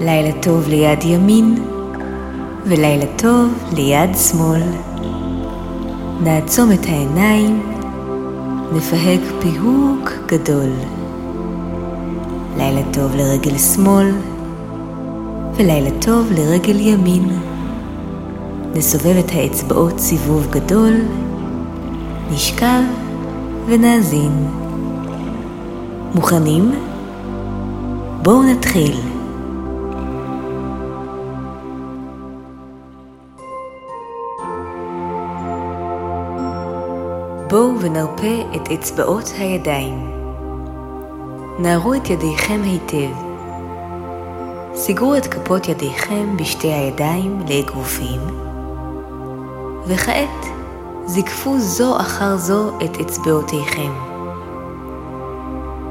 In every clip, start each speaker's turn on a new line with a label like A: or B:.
A: לילה טוב ליד ימין ולילה טוב ליד שמאל. נעצום את העיניים, נפהק פיהוק גדול. לילה טוב לרגל שמאל ולילה טוב לרגל ימין. נסובב את האצבעות סיבוב גדול, נשכב ונאזין. מוכנים? בואו נתחיל. בואו ונרפה את אצבעות הידיים. נערו את ידיכם היטב. סגרו את כפות ידיכם בשתי הידיים לאגרופים, וכעת זקפו זו אחר זו את אצבעותיכם.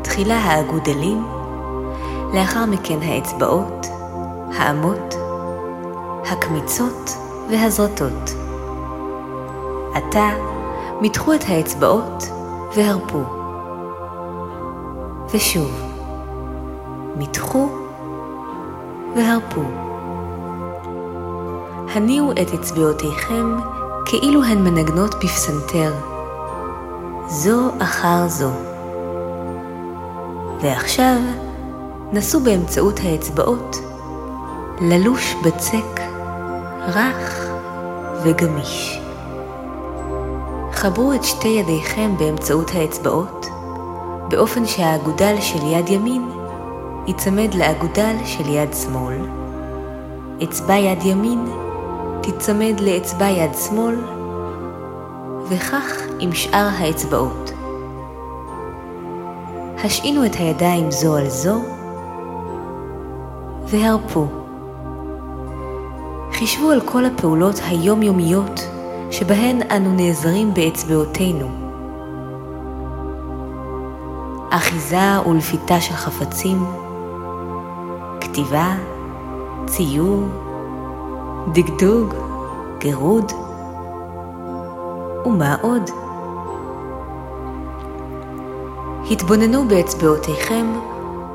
A: תחילה האגודלים, לאחר מכן האצבעות, האמות, הקמיצות והזרטות. עתה מתחו את האצבעות והרפו. ושוב, מתחו והרפו. הניעו את אצבעותיכם כאילו הן מנגנות בפסנתר, זו אחר זו. ועכשיו נסו באמצעות האצבעות ללוש בצק רך וגמיש. חברו את שתי ידיכם באמצעות האצבעות, באופן שהאגודל של יד ימין ייצמד לאגודל של יד שמאל, אצבע יד ימין תיצמד לאצבע יד שמאל, וכך עם שאר האצבעות. השעינו את הידיים זו על זו, והרפו. חישבו על כל הפעולות היומיומיות שבהן אנו נעזרים באצבעותינו. אחיזה ולפיתה של חפצים, כתיבה, ציור, דגדוג, גירוד, ומה עוד? התבוננו באצבעותיכם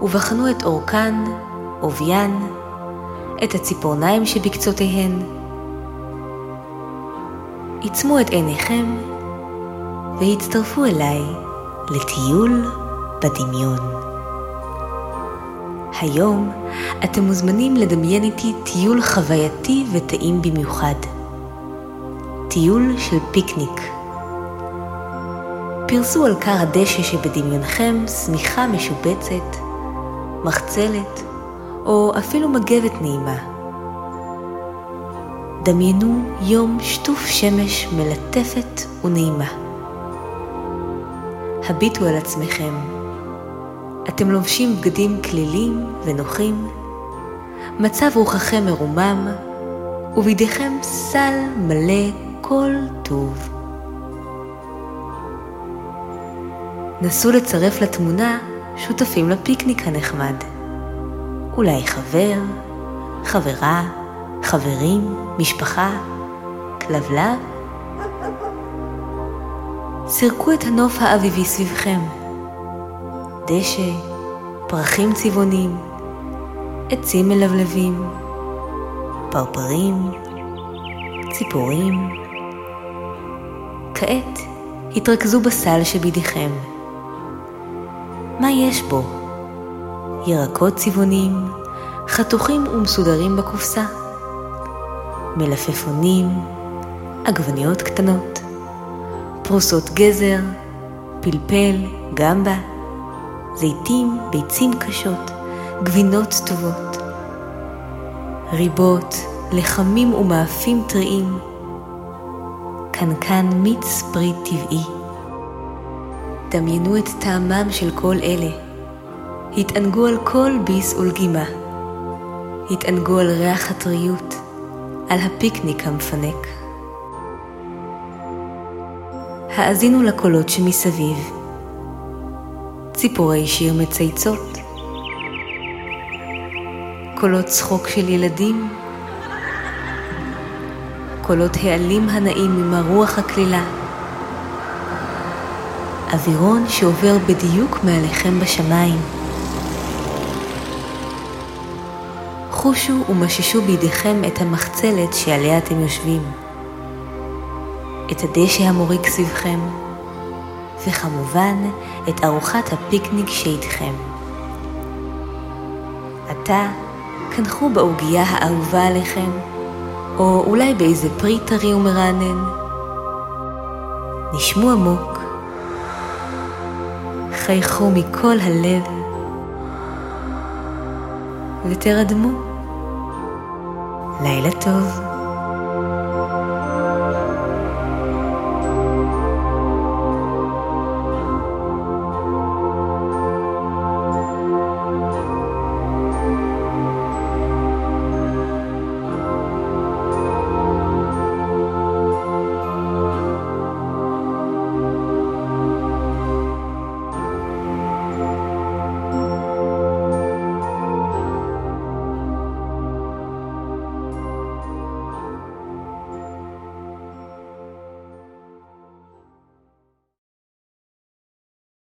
A: ובחנו את אורכן, עוביין, את הציפורניים שבקצותיהן. עיצמו את עיניכם והצטרפו אליי לטיול בדמיון. היום אתם מוזמנים לדמיין איתי טיול חווייתי וטעים במיוחד. טיול של פיקניק. פרסו על כר הדשא שבדמיונכם שמיכה משובצת, מחצלת או אפילו מגבת נעימה. דמיינו יום שטוף שמש מלטפת ונעימה. הביטו על עצמכם. אתם לובשים בגדים כלילים ונוחים, מצב רוחכם מרומם, ובידיכם סל מלא כל טוב. נסו לצרף לתמונה שותפים לפיקניק הנחמד. אולי חבר, חברה, חברים, משפחה, כלבלב? סירקו את הנוף האביבי סביבכם. דשא, פרחים צבעונים, עצים מלבלבים, פרפרים, ציפורים. כעת התרכזו בסל שבידיכם. מה יש בו? ירקות צבעונים, חתוכים ומסודרים בקופסה. מלפפונים, עגבניות קטנות, פרוסות גזר, פלפל, גמבה, זיתים, ביצים קשות, גבינות טובות, ריבות, לחמים ומאפים טריים, קנקן מיץ פרי טבעי. דמיינו את טעמם של כל אלה. התענגו על כל ביס ולגימה. התענגו על ריח הטריות, על הפיקניק המפנק. האזינו לקולות שמסביב. ציפורי שיר מצייצות. קולות צחוק של ילדים. קולות העלים הנעים עם הרוח הקלילה. אווירון שעובר בדיוק מעליכם בשמיים. חושו ומששו בידיכם את המחצלת שעליה אתם יושבים, את הדשא המוריק סביבכם, וכמובן את ארוחת הפיקניק שאיתכם. עתה קנחו בעוגייה האהובה עליכם, או אולי באיזה פרי טרי ומרענן. נשמו עמוק, חייכו מכל הלב, ותרדמו. לילה טוב.